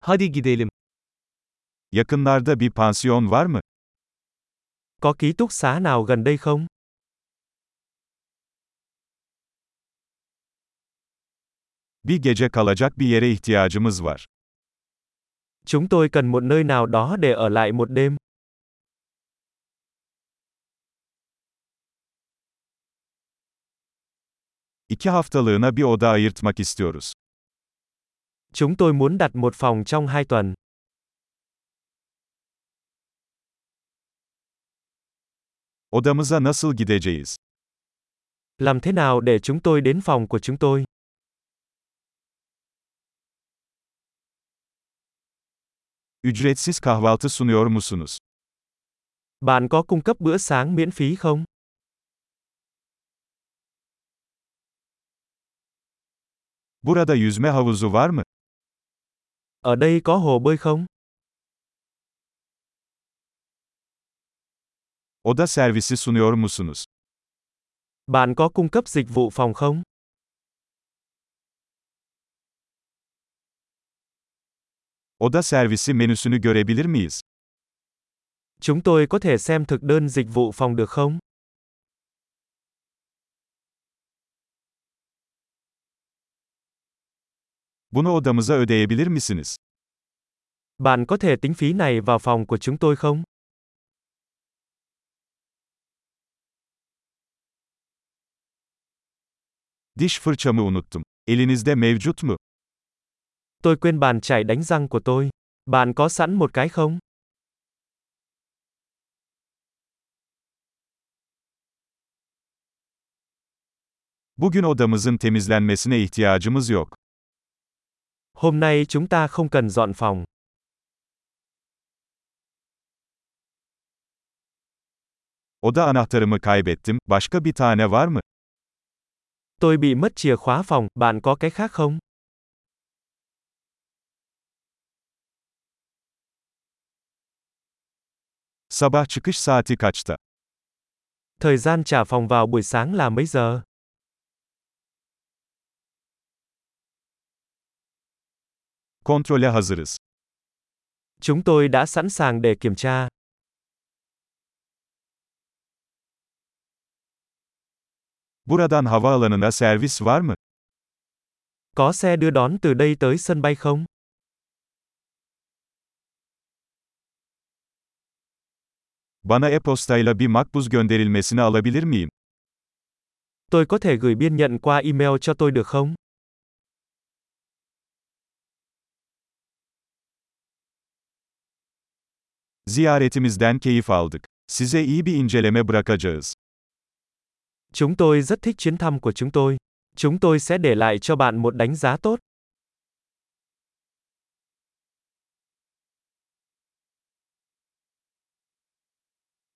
Hadi gidelim. Yakınlarda bir pansiyon var mı? Có ký túc xá nào gần đây không? Bir gece kalacak bir yere ihtiyacımız var. Chúng tôi cần một nơi nào đó để ở lại một đêm. İki haftalığına bir oda ayırtmak istiyoruz. Chúng tôi muốn đặt một phòng trong hai tuần. Odamıza nasıl gideceğiz? Làm thế nào để chúng tôi đến phòng của chúng tôi? Ücretsiz kahvaltı sunuyor musunuz? Bạn có cung cấp bữa sáng miễn phí không? Burada yüzme havuzu var mı? Ở đây có hồ bơi không? Oda servisi sunuyor musunuz? Bạn có cung cấp dịch vụ phòng không? Oda servisi menüsünü görebilir miyiz? Chúng tôi có thể xem thực đơn dịch vụ phòng được không? Bunu odamıza ödeyebilir misiniz? Bạn có thể tính phí này vào phòng của chúng tôi không? Diş fırçamı unuttum. Elinizde mevcut mu? Tôi quên bàn chải đánh răng của tôi. Bạn có sẵn một cái không? Bugün odamızın temizlenmesine ihtiyacımız yok. Hôm nay chúng ta không cần dọn phòng. Oda anahtarımı kaybettim. Başka bir tane var mı? Tôi bị mất chìa khóa phòng, bạn có cái khác không? Sabah çıkış saati kaçta? Thời gian trả phòng vào buổi sáng là mấy giờ? Kontrole hazırız. Chúng tôi đã sẵn sàng để kiểm tra. Buradan havaalanına servis var mı? Có xe đưa đón từ đây tới sân bay không? Bana e-postayla bir makbuz gönderilmesini alabilir miyim? Tôi có thể gửi biên nhận qua email cho tôi được không? Ziyaretimizden keyif aldık. Size iyi bir inceleme bırakacağız. Chúng tôi rất thích chuyến thăm của chúng tôi. Chúng tôi sẽ để lại cho bạn một đánh giá tốt.